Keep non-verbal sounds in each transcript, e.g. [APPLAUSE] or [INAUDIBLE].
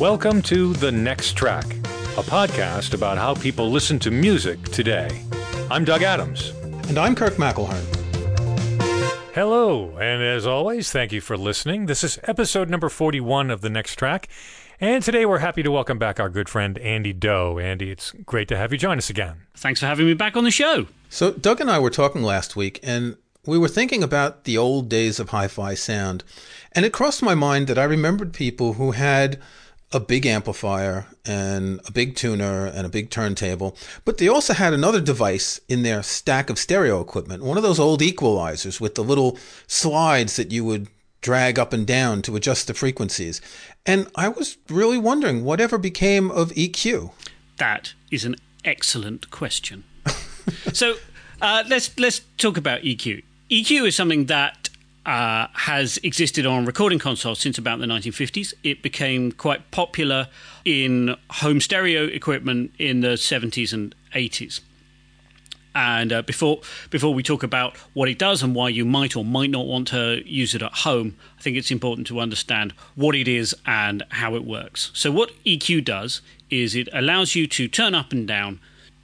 Welcome to The Next Track, a podcast about how people listen to music today. I'm Doug Adams. And I'm Kirk McElhearn. Hello, and as always, thank you for listening. This is episode number 41 of The Next Track. And today we're happy to welcome back our good friend Andy Doe. Andy, it's great to have you join us again. Thanks for having me back on the show. So, Doug and I were talking last week, and we were thinking about the old days of hi fi sound. And it crossed my mind that I remembered people who had a big amplifier and a big tuner and a big turntable, but they also had another device in their stack of stereo equipment, one of those old equalizers with the little slides that you would drag up and down to adjust the frequencies. And I was really wondering whatever became of EQ. That is an excellent question. [LAUGHS] so uh, let's let's talk about EQ. EQ is something that uh, has existed on recording consoles since about the 1950s. It became quite popular in home stereo equipment in the 70s and 80s. And uh, before before we talk about what it does and why you might or might not want to use it at home, I think it's important to understand what it is and how it works. So what EQ does is it allows you to turn up and down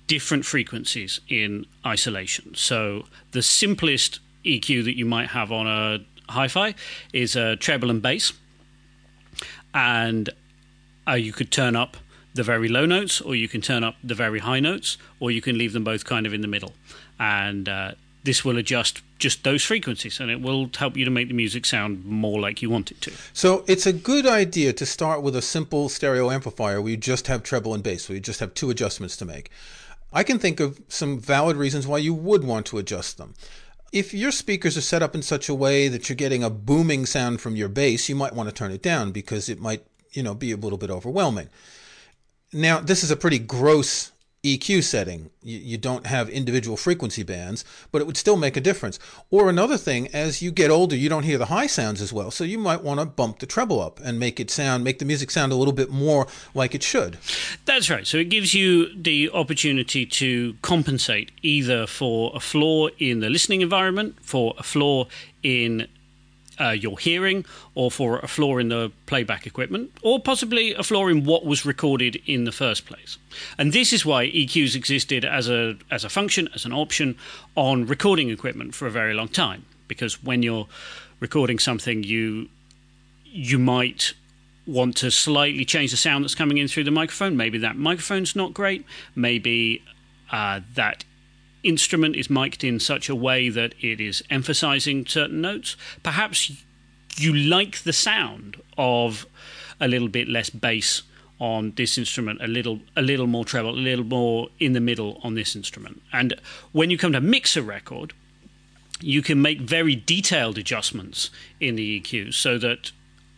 different frequencies in isolation. So the simplest EQ that you might have on a hi-fi is a treble and bass, and uh, you could turn up the very low notes, or you can turn up the very high notes, or you can leave them both kind of in the middle, and uh, this will adjust just those frequencies, and it will help you to make the music sound more like you want it to. So it's a good idea to start with a simple stereo amplifier where you just have treble and bass, where you just have two adjustments to make. I can think of some valid reasons why you would want to adjust them if your speakers are set up in such a way that you're getting a booming sound from your bass, you might want to turn it down because it might, you know, be a little bit overwhelming. Now, this is a pretty gross EQ setting. You, you, don't have individual frequency bands, but it would still make a difference. Or another thing, as you get older, you don't hear the high sounds as well. So you might want to bump the treble up and make it sound, make the music sound a little bit more like it should. That's right. So it gives you the opportunity to compensate either for a flaw in the listening environment, for a flaw in uh, your hearing or for a flaw in the playback equipment or possibly a flaw in what was recorded in the first place. And this is why EQs existed as a as a function as an option on recording equipment for a very long time because when you're recording something you you might want to slightly change the sound that's coming in through the microphone. Maybe that microphone's not great. Maybe uh, that instrument is mic'd in such a way that it is emphasizing certain notes. Perhaps you like the sound of a little bit less bass on this instrument, a little a little more treble, a little more in the middle on this instrument. And when you come to mix a record, you can make very detailed adjustments in the EQ so that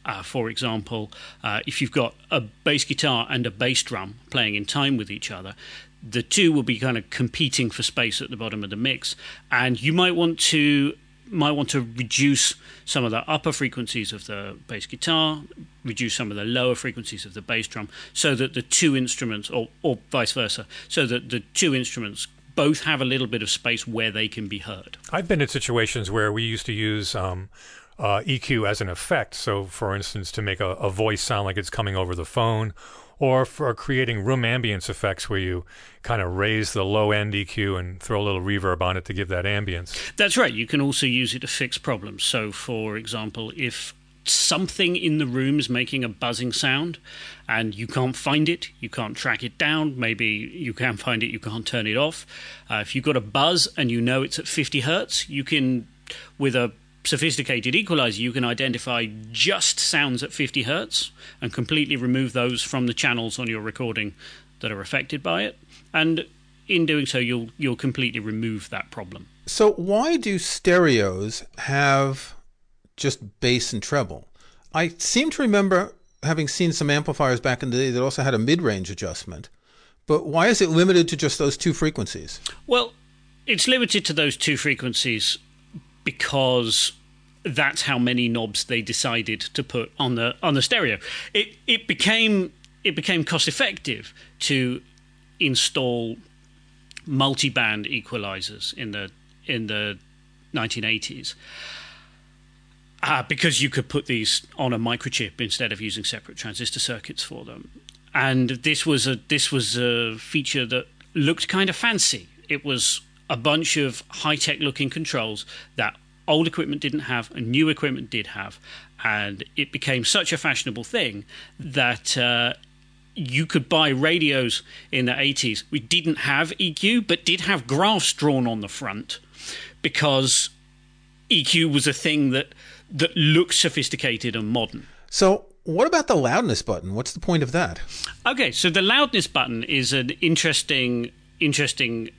uh, for example, uh, if you've got a bass guitar and a bass drum playing in time with each other, the two will be kind of competing for space at the bottom of the mix, and you might want to might want to reduce some of the upper frequencies of the bass guitar, reduce some of the lower frequencies of the bass drum, so that the two instruments, or, or vice versa, so that the two instruments both have a little bit of space where they can be heard. I've been in situations where we used to use um, uh, EQ as an effect. So, for instance, to make a, a voice sound like it's coming over the phone or for creating room ambience effects where you kind of raise the low end EQ and throw a little reverb on it to give that ambience. That's right. You can also use it to fix problems. So, for example, if something in the room is making a buzzing sound and you can't find it, you can't track it down, maybe you can find it, you can't turn it off. Uh, if you've got a buzz and you know it's at 50 hertz, you can, with a sophisticated equalizer, you can identify just sounds at 50 hertz and completely remove those from the channels on your recording that are affected by it. And in doing so, you'll you'll completely remove that problem. So why do stereos have just bass and treble? I seem to remember having seen some amplifiers back in the day that also had a mid-range adjustment. But why is it limited to just those two frequencies? Well, it's limited to those two frequencies because that's how many knobs they decided to put on the on the stereo. It it became it became cost effective to install multi-band equalizers in the in the 1980s. uh, because you could put these on a microchip instead of using separate transistor circuits for them. And this was a this was a feature that looked kind of fancy. It was a bunch of high tech looking controls that old equipment didn't have and new equipment did have. And it became such a fashionable thing that uh, you could buy radios in the 80s. We didn't have EQ, but did have graphs drawn on the front because EQ was a thing that that looked sophisticated and modern. So, what about the loudness button? What's the point of that? Okay, so the loudness button is an interesting interesting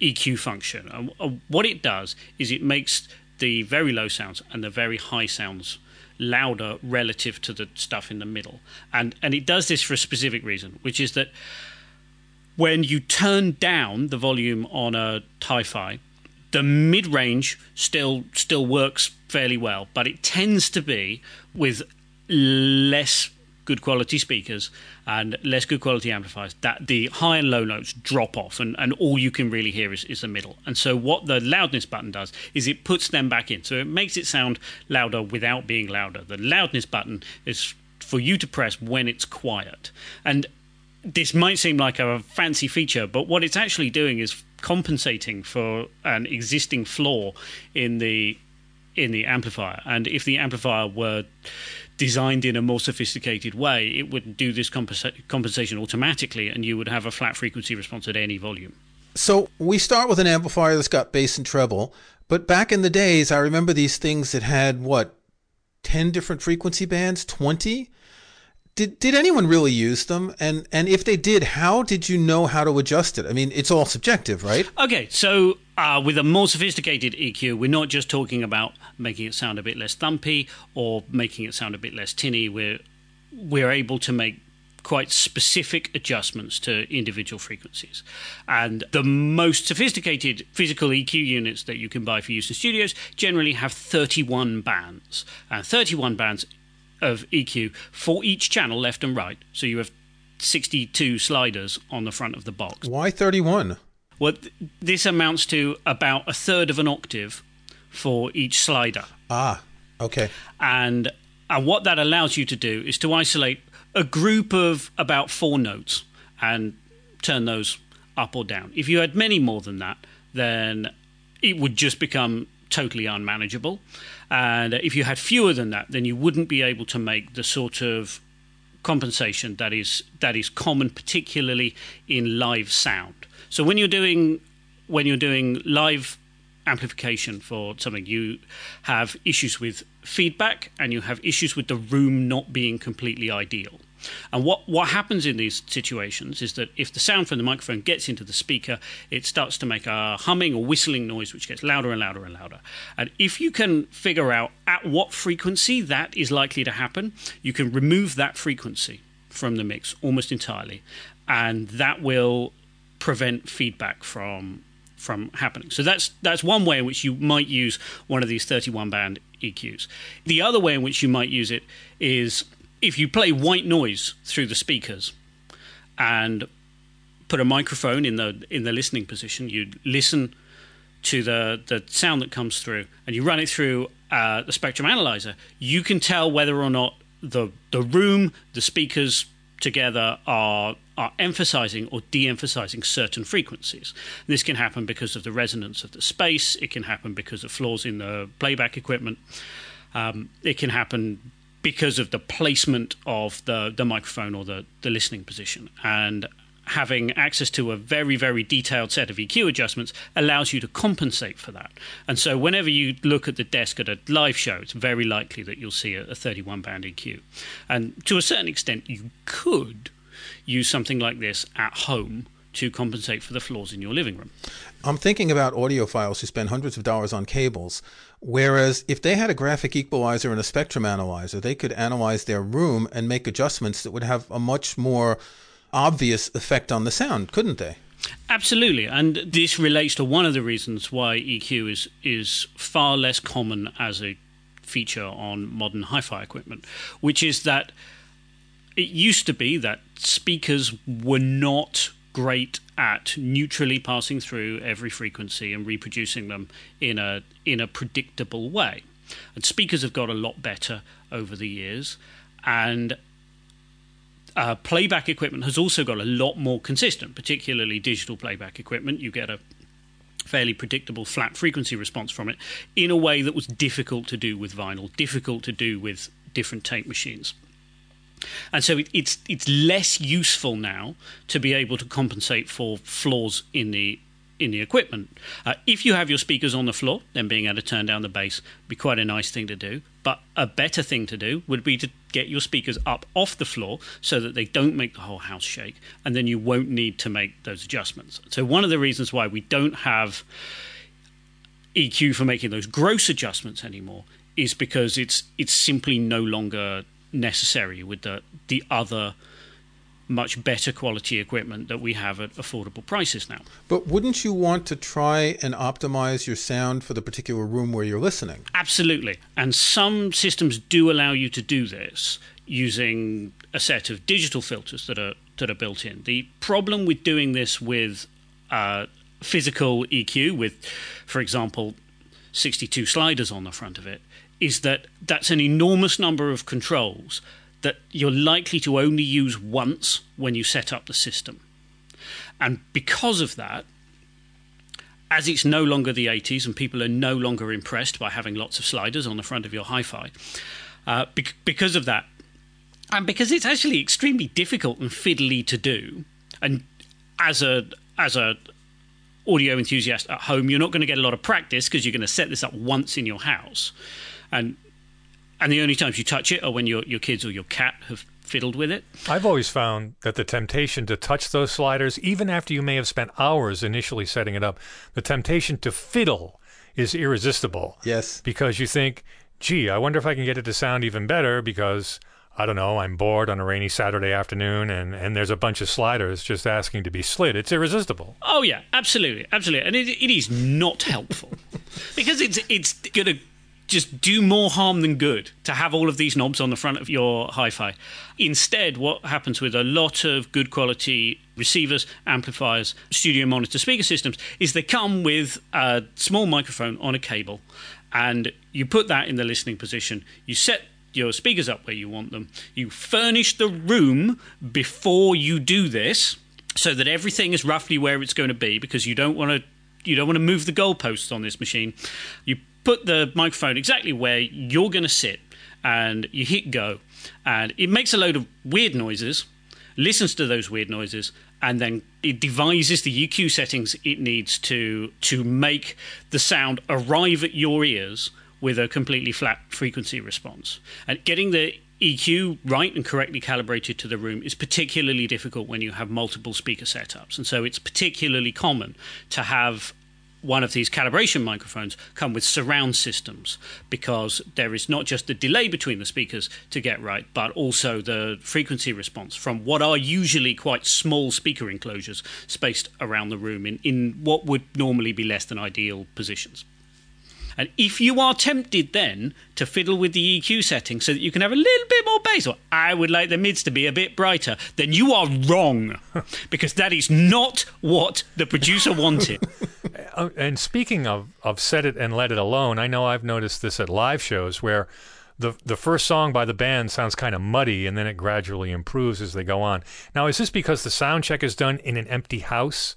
EQ function. Uh, what it does is it makes the very low sounds and the very high sounds louder relative to the stuff in the middle. And and it does this for a specific reason, which is that when you turn down the volume on a hi-fi, the mid-range still still works fairly well, but it tends to be with less good quality speakers and less good quality amplifiers that the high and low notes drop off and, and all you can really hear is, is the middle. And so what the loudness button does is it puts them back in. So it makes it sound louder without being louder. The loudness button is for you to press when it's quiet. And this might seem like a fancy feature but what it's actually doing is compensating for an existing flaw in the in the amplifier. And if the amplifier were designed in a more sophisticated way, it would do this compensa- compensation automatically, and you would have a flat frequency response at any volume. So we start with an amplifier that's got bass and treble, but back in the days, I remember these things that had what, ten different frequency bands, twenty. Did did anyone really use them? And and if they did, how did you know how to adjust it? I mean, it's all subjective, right? Okay, so uh, with a more sophisticated EQ, we're not just talking about making it sound a bit less thumpy or making it sound a bit less tinny. We're we're able to make quite specific adjustments to individual frequencies. And the most sophisticated physical EQ units that you can buy for use in studios generally have 31 bands. And 31 bands of EQ for each channel, left and right. So you have 62 sliders on the front of the box. Why 31? Well, th- this amounts to about a third of an octave for each slider. Ah, okay. And and what that allows you to do is to isolate a group of about four notes and turn those up or down. If you had many more than that, then it would just become totally unmanageable. And if you had fewer than that, then you wouldn't be able to make the sort of compensation that is that is common, particularly in live sound. So when you're doing when you're doing live amplification for something, you have issues with feedback and you have issues with the room not being completely ideal. And what, what happens in these situations is that if the sound from the microphone gets into the speaker, it starts to make a humming or whistling noise, which gets louder and louder and louder. And if you can figure out at what frequency that is likely to happen, you can remove that frequency from the mix almost entirely. And that will prevent feedback from from happening. So that's that's one way in which you might use one of these 31 band EQs. The other way in which you might use it is if you play white noise through the speakers and put a microphone in the in the listening position, you listen to the the sound that comes through and you run it through uh, the spectrum analyzer, you can tell whether or not the the room, the speakers together are are emphasizing or de-emphasizing certain frequencies. This can happen because of the resonance of the space. It can happen because of flaws in the playback equipment. Um, it can happen because of the placement of the, the microphone or the, the listening position. And having access to a very, very detailed set of EQ adjustments allows you to compensate for that. And so, whenever you look at the desk at a live show, it's very likely that you'll see a, a 31 band EQ. And to a certain extent, you could use something like this at home to compensate for the flaws in your living room. I'm thinking about audiophiles who spend hundreds of dollars on cables, whereas if they had a graphic equalizer and a spectrum analyzer, they could analyze their room and make adjustments that would have a much more obvious effect on the sound, couldn't they? Absolutely, and this relates to one of the reasons why EQ is is far less common as a feature on modern hi-fi equipment, which is that it used to be that speakers were not great at neutrally passing through every frequency and reproducing them in a in a predictable way. And speakers have got a lot better over the years. And uh, playback equipment has also got a lot more consistent, particularly digital playback equipment. You get a fairly predictable flat frequency response from it in a way that was difficult to do with vinyl, difficult to do with different tape machines. And so it, it's it's less useful now to be able to compensate for flaws in the in the equipment. Uh, if you have your speakers on the floor, then being able to turn down the bass would be quite a nice thing to do. But a better thing to do would be to get your speakers up off the floor so that they don't make the whole house shake, and then you won't need to make those adjustments. So one of the reasons why we don't have EQ for making those gross adjustments anymore is because it's it's simply no longer necessary with the the other much better quality equipment that we have at affordable prices now. But wouldn't you want to try and optimize your sound for the particular room where you're listening? Absolutely. And some systems do allow you to do this using a set of digital filters that are that are built in. The problem with doing this with uh, physical EQ, with, for example, 62 sliders on the front of it, is that that's an enormous number of controls that you're likely to only use once when you set up the system. And because of that, as it's no longer the 80s and people are no longer impressed by having lots of sliders on the front of your hi fi, uh, be- because of that, and because it's actually extremely difficult and fiddly to do, and as a as a audio enthusiast at home, you're not going to get a lot of practice because you're going to set this up once in your house, and and the only times you touch it are when your your kids or your cat have fiddled with it. I've always found that the temptation to touch those sliders, even after you may have spent hours initially setting it up, the temptation to fiddle is irresistible. Yes. Because you think, gee, I wonder if I can get it to sound even better because I don't know, I'm bored on a rainy Saturday afternoon and, and there's a bunch of sliders just asking to be slid. It's irresistible. Oh yeah, absolutely, absolutely. And it, it is not helpful [LAUGHS] because it's it's gonna just do more harm than good to have all of these knobs on the front of your hi fi. Instead, what happens with a lot of good quality receivers, amplifiers, studio monitor speaker systems is they come with a small microphone on a cable, and you put that in the listening position. You set your speakers up where you want them. You furnish the room before you do this so that everything is roughly where it's going to be because you don't want to you don't want to move the goalposts on this machine. You put the microphone exactly where you're going to sit and you hit go and it makes a load of weird noises listens to those weird noises and then it devises the EQ settings it needs to to make the sound arrive at your ears with a completely flat frequency response and getting the EQ right and correctly calibrated to the room is particularly difficult when you have multiple speaker setups. And so it's particularly common to have one of these calibration microphones come with surround systems because there is not just the delay between the speakers to get right, but also the frequency response from what are usually quite small speaker enclosures spaced around the room in, in what would normally be less than ideal positions. And if you are tempted then to fiddle with the EQ setting so that you can have a little bit more bass, or I would like the mids to be a bit brighter, then you are wrong [LAUGHS] because that is not what the producer wanted. [LAUGHS] Uh, and speaking of, of set it and let it alone, I know I've noticed this at live shows where the the first song by the band sounds kind of muddy and then it gradually improves as they go on. Now, is this because the sound check is done in an empty house?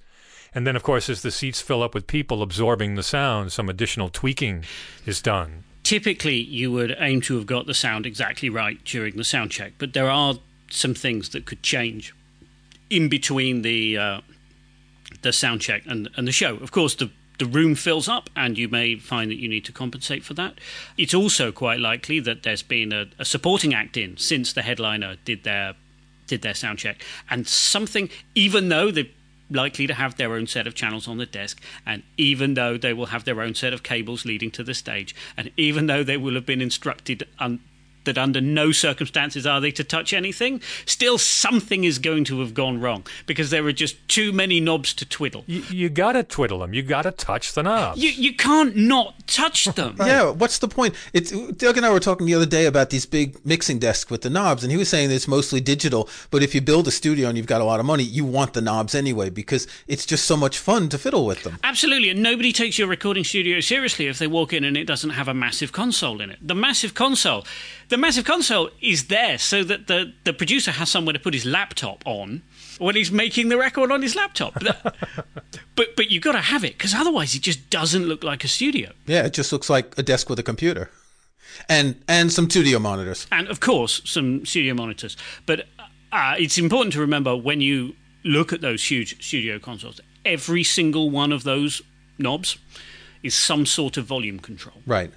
And then, of course, as the seats fill up with people absorbing the sound, some additional tweaking is done. Typically, you would aim to have got the sound exactly right during the sound check, but there are some things that could change in between the uh, the sound check and, and the show. Of course, the the room fills up, and you may find that you need to compensate for that. It's also quite likely that there's been a, a supporting act in since the headliner did their did their sound check, and something, even though they're likely to have their own set of channels on the desk, and even though they will have their own set of cables leading to the stage, and even though they will have been instructed un- that under no circumstances are they to touch anything, still something is going to have gone wrong because there are just too many knobs to twiddle. You, you gotta twiddle them. You gotta touch the knobs. You you can't not touch them. Yeah, what's the point? It's Doug and I were talking the other day about these big mixing desks with the knobs, and he was saying that it's mostly digital. But if you build a studio and you've got a lot of money, you want the knobs anyway because it's just so much fun to fiddle with them. Absolutely, and nobody takes your recording studio seriously if they walk in and it doesn't have a massive console in it. The massive console, the massive console is there so that the the producer has somewhere to put his laptop on when he's making the record on his laptop. but [LAUGHS] but you've got to have it because otherwise it just doesn't look like a studio. Yeah, it just looks like a desk with a computer, and and some studio monitors. And of course, some studio monitors. But uh, it's important to remember when you look at those huge studio consoles, every single one of those knobs is some sort of volume control. Right.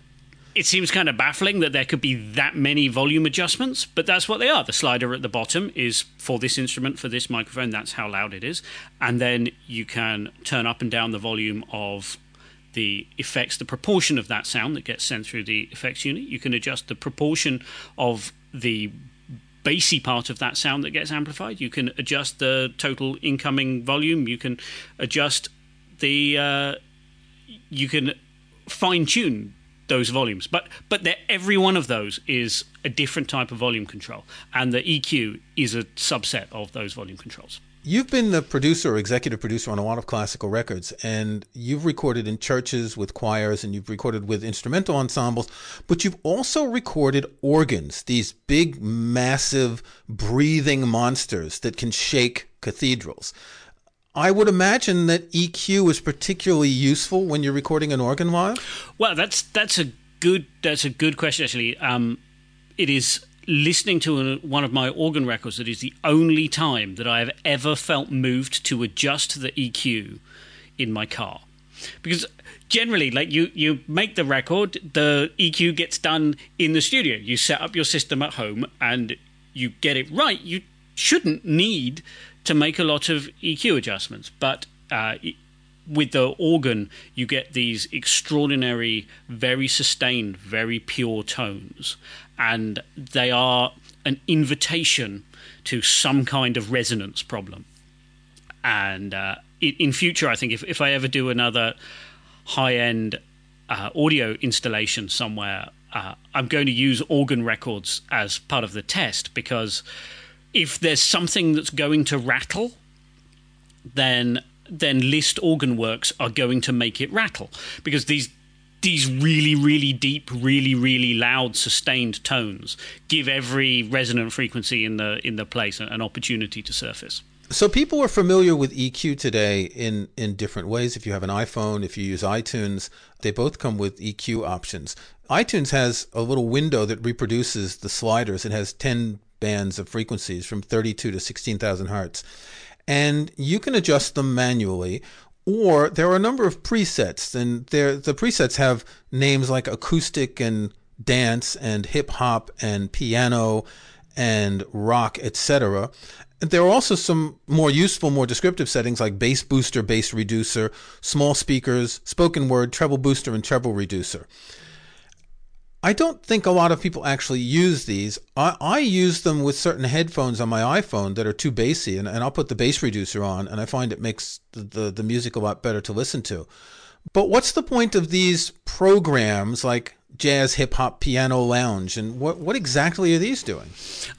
It seems kind of baffling that there could be that many volume adjustments, but that's what they are. The slider at the bottom is for this instrument, for this microphone, that's how loud it is. And then you can turn up and down the volume of the effects, the proportion of that sound that gets sent through the effects unit. You can adjust the proportion of the bassy part of that sound that gets amplified. You can adjust the total incoming volume. You can adjust the. Uh, you can fine tune those volumes, but but every one of those is a different type of volume control, and the EQ is a subset of those volume controls. You've been the producer or executive producer on a lot of classical records, and you've recorded in churches with choirs, and you've recorded with instrumental ensembles, but you've also recorded organs, these big, massive, breathing monsters that can shake cathedrals. I would imagine that EQ is particularly useful when you're recording an organ live. Well, that's that's a good that's a good question actually. Um, it is listening to one of my organ records that is the only time that I have ever felt moved to adjust the EQ in my car. Because generally, like you, you make the record, the EQ gets done in the studio. You set up your system at home and you get it right. You shouldn't need to make a lot of EQ adjustments, but uh, with the organ, you get these extraordinary, very sustained, very pure tones and they are an invitation to some kind of resonance problem. And uh, in future, I think if, if I ever do another high end uh, audio installation somewhere, uh, I'm going to use organ records as part of the test because if there's something that's going to rattle, then then Liszt organ works are going to make it rattle because these these really, really deep, really, really loud, sustained tones give every resonant frequency in the in the place an opportunity to surface. So people are familiar with EQ today in in different ways. If you have an iPhone, if you use iTunes, they both come with EQ options. iTunes has a little window that reproduces the sliders. It has 10 bands of frequencies from 32 to 16,000 hertz. And you can adjust them manually or there are a number of presets, and the presets have names like acoustic and dance and hip hop and piano and rock, etc. There are also some more useful, more descriptive settings like bass booster, bass reducer, small speakers, spoken word, treble booster, and treble reducer. I don't think a lot of people actually use these. I, I use them with certain headphones on my iPhone that are too bassy, and, and I'll put the bass reducer on, and I find it makes the, the, the music a lot better to listen to. But what's the point of these programs like jazz, hip hop, piano lounge, and what what exactly are these doing?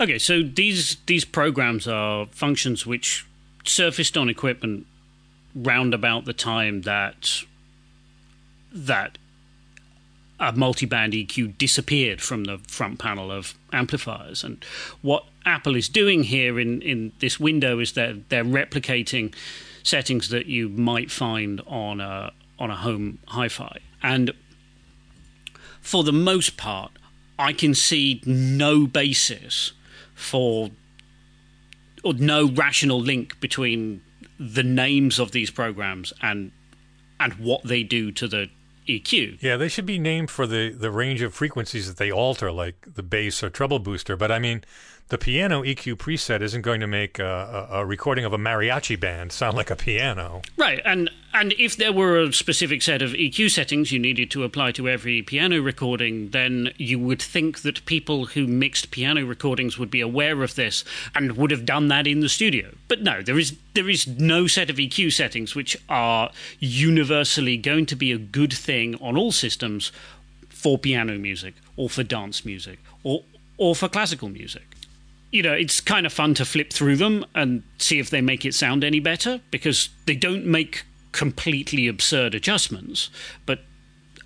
Okay, so these these programs are functions which surfaced on equipment round about the time that that a multi-band EQ disappeared from the front panel of amplifiers. And what Apple is doing here in, in this window is that they're replicating settings that you might find on a on a home hi-fi. And for the most part, I can see no basis for or no rational link between the names of these programs and and what they do to the EQ. Yeah, they should be named for the, the range of frequencies that they alter, like the bass or treble booster. But I mean, the piano EQ preset isn't going to make a, a, a, recording of a mariachi band sound like a piano. Right, and and if there were a specific set of EQ settings you needed to apply to every piano recording, then you would think that people who mixed piano recordings would be aware of this and would have done that in the studio. But no, there is there is no set of EQ settings which are universally going to be a good thing on all systems for piano music or for dance music or or for classical music you know, it's kind of fun to flip through them and see if they make it sound any better because they don't make completely absurd adjustments. But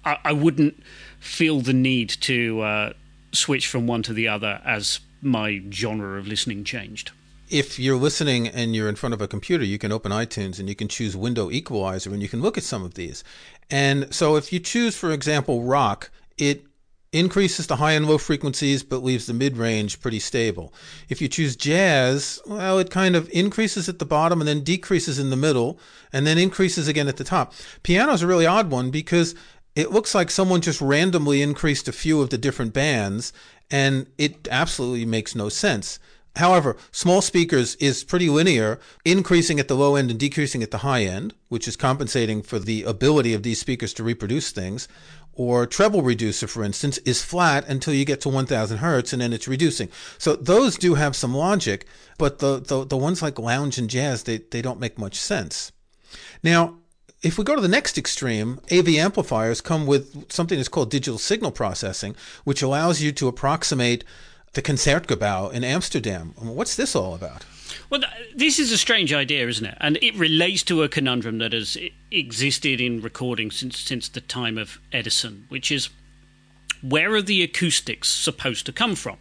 I, I wouldn't feel the need to uh, switch from one to the other as my genre of listening changed. If you're listening and you're in front of a computer, you can open iTunes and you can choose Window Equalizer and you can look at some of these. And so if you choose, for example, rock, it increases the high and low frequencies but leaves the mid range pretty stable. If you choose jazz, well, it kind of increases at the bottom and then decreases in the middle and then increases again at the top. Piano is a really odd one because it looks like someone just randomly increased a few of the different bands and it absolutely makes no sense. However, small speakers is pretty linear, increasing at the low end and decreasing at the high end, which is compensating for the ability of these speakers to reproduce things or treble reducer, for instance, is flat until you get to 1000 hertz and then it's reducing. So those do have some logic, but the, the, the ones like lounge and jazz, they, they don't make much sense. Now, if we go to the next extreme, AV amplifiers come with something that's called digital signal processing, which allows you to approximate the Concertgebouw in Amsterdam. What's this all about? Well, this is a strange idea, isn't it? And it relates to a conundrum that has existed in recording since since the time of Edison, which is where are the acoustics supposed to come from?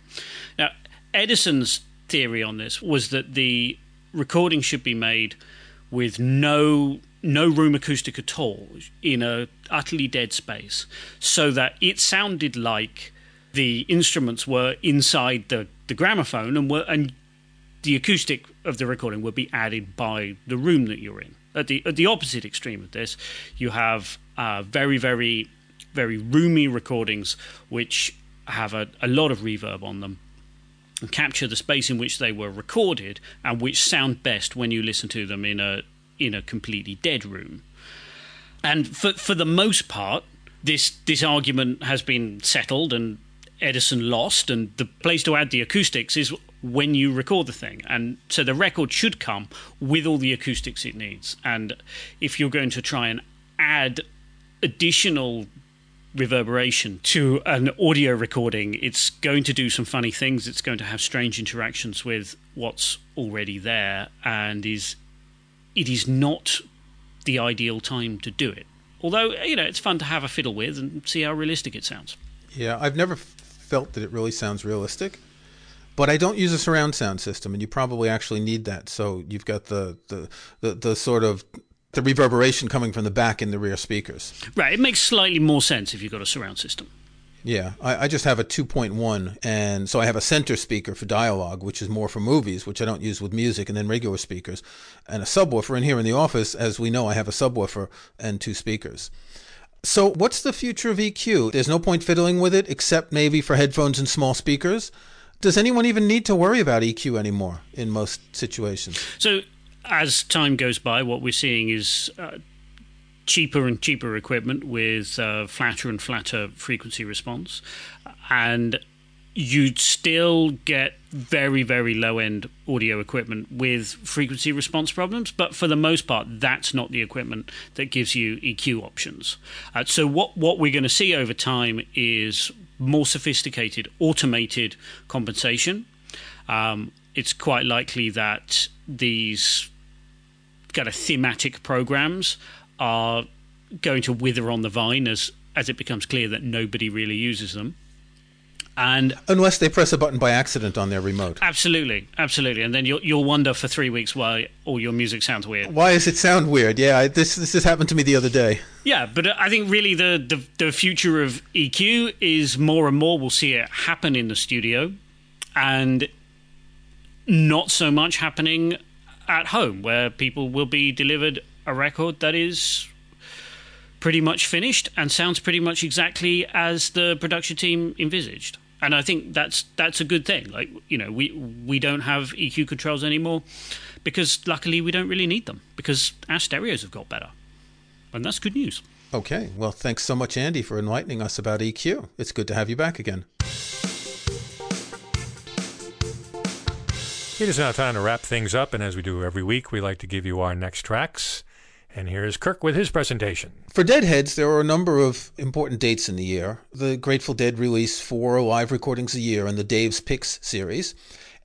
Now, Edison's theory on this was that the recording should be made with no no room acoustic at all in a utterly dead space, so that it sounded like the instruments were inside the, the gramophone and were and the acoustic of the recording would be added by the room that you're in. At the at the opposite extreme of this, you have uh, very very very roomy recordings which have a, a lot of reverb on them and capture the space in which they were recorded and which sound best when you listen to them in a in a completely dead room. And for for the most part, this this argument has been settled and Edison lost, and the place to add the acoustics is when you record the thing. And so the record should come with all the acoustics it needs. And if you're going to try and add additional reverberation to an audio recording, it's going to do some funny things. It's going to have strange interactions with what's already there, and is it is not the ideal time to do it. Although you know it's fun to have a fiddle with and see how realistic it sounds. Yeah, I've never felt that it really sounds realistic. But I don't use a surround sound system, and you probably actually need that. So you've got the the, the, the sort of the reverberation coming from the back in the rear speakers. Right. It makes slightly more sense if you've got a surround system. Yeah, I, I, just have a 2.1, and so I have a center speaker for dialogue, which is more for movies, which I don't use with music, and then regular speakers, and a subwoofer. And here in the office, as we know, I have a subwoofer and two speakers. So, what's the future of EQ? There's no point fiddling with it, except maybe for headphones and small speakers. Does anyone even need to worry about EQ anymore in most situations? So, as time goes by, what we're seeing is uh, cheaper and cheaper equipment with uh, flatter and flatter frequency response. And you'd still get very, very low end audio equipment with frequency response problems, but for the most part, that's not the equipment that gives you EQ options. Uh, so, what, what we're going to see over time is more sophisticated automated compensation. Um, it's quite likely that these kind of thematic programs are going to wither on the vine as as it becomes clear that nobody really uses them. And unless they press a button by accident on their remote, absolutely, absolutely, and then you'll you'll wonder for three weeks why all your music sounds weird. Why does it sound weird? Yeah, this this has happened to me the other day. Yeah, but I think really the the, the future of EQ is more and more we'll see it happen in the studio, and not so much happening at home, where people will be delivered a record that is pretty much finished and sounds pretty much exactly as the production team envisaged and I think that's that's a good thing. Like you know, we we don't have EQ controls anymore because luckily we don't really need them because our stereos have got better, and that's good news. Okay, well, thanks so much, Andy, for enlightening us about EQ. It's good to have you back again. It is now time to wrap things up, and as we do every week, we like to give you our next tracks. And here's Kirk with his presentation. For Deadheads, there are a number of important dates in the year. The Grateful Dead release four live recordings a year in the Dave's Picks series.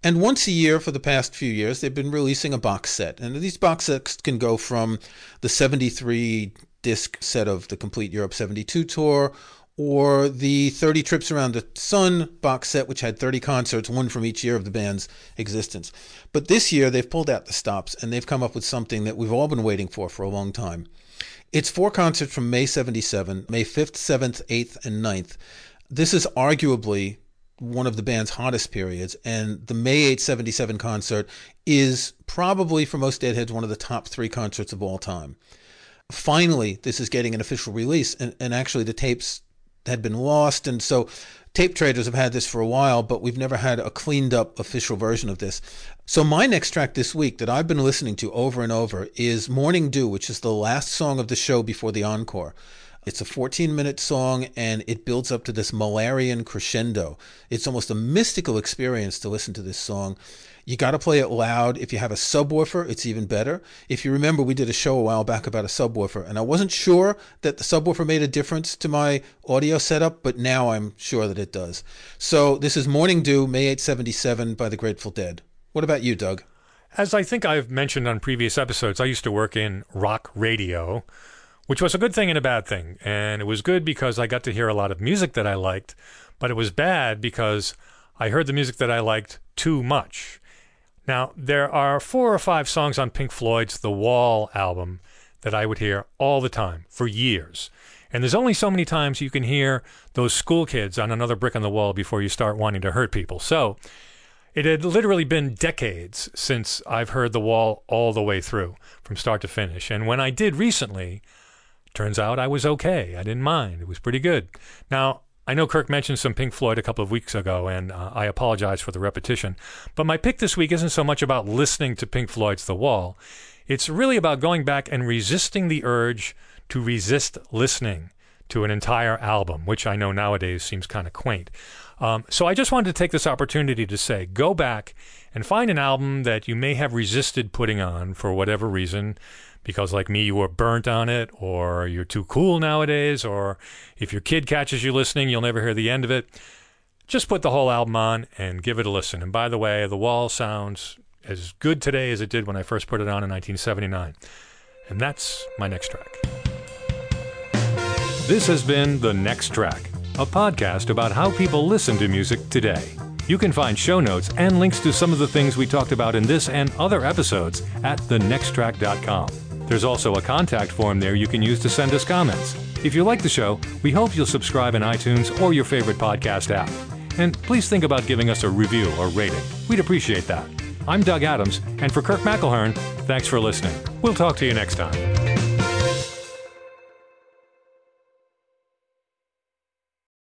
And once a year for the past few years, they've been releasing a box set. And these box sets can go from the 73 disc set of the Complete Europe 72 tour or the 30 Trips Around the Sun box set, which had 30 concerts, one from each year of the band's existence. But this year, they've pulled out the stops and they've come up with something that we've all been waiting for for a long time. It's four concerts from May 77, May 5th, 7th, 8th, and 9th. This is arguably one of the band's hottest periods, and the May 8, 77 concert is probably, for most Deadheads, one of the top three concerts of all time. Finally, this is getting an official release, and, and actually, the tapes had been lost. And so tape traders have had this for a while, but we've never had a cleaned up official version of this. So my next track this week that I've been listening to over and over is Morning Dew, which is the last song of the show before the encore. It's a 14 minute song and it builds up to this Mahlerian crescendo. It's almost a mystical experience to listen to this song. You got to play it loud. If you have a subwoofer, it's even better. If you remember, we did a show a while back about a subwoofer, and I wasn't sure that the subwoofer made a difference to my audio setup, but now I'm sure that it does. So this is Morning Dew, May 877 by the Grateful Dead. What about you, Doug? As I think I've mentioned on previous episodes, I used to work in rock radio, which was a good thing and a bad thing. And it was good because I got to hear a lot of music that I liked, but it was bad because I heard the music that I liked too much. Now, there are four or five songs on Pink Floyd's The Wall album that I would hear all the time for years. And there's only so many times you can hear those school kids on another brick on the wall before you start wanting to hurt people. So it had literally been decades since I've heard The Wall all the way through, from start to finish. And when I did recently, turns out I was okay. I didn't mind. It was pretty good. Now, I know Kirk mentioned some Pink Floyd a couple of weeks ago, and uh, I apologize for the repetition. But my pick this week isn't so much about listening to Pink Floyd's The Wall. It's really about going back and resisting the urge to resist listening to an entire album, which I know nowadays seems kind of quaint. Um, so I just wanted to take this opportunity to say go back and find an album that you may have resisted putting on for whatever reason because like me you were burnt on it or you're too cool nowadays or if your kid catches you listening you'll never hear the end of it. Just put the whole album on and give it a listen. And by the way the wall sounds as good today as it did when i first put it on in 1979 and that's my next track. This has been the next track a podcast about how people listen to music today you can find show notes and links to some of the things we talked about in this and other episodes at thenexttrack.com. There's also a contact form there you can use to send us comments. If you like the show, we hope you'll subscribe in iTunes or your favorite podcast app. And please think about giving us a review or rating. We'd appreciate that. I'm Doug Adams, and for Kirk McElhearn, thanks for listening. We'll talk to you next time.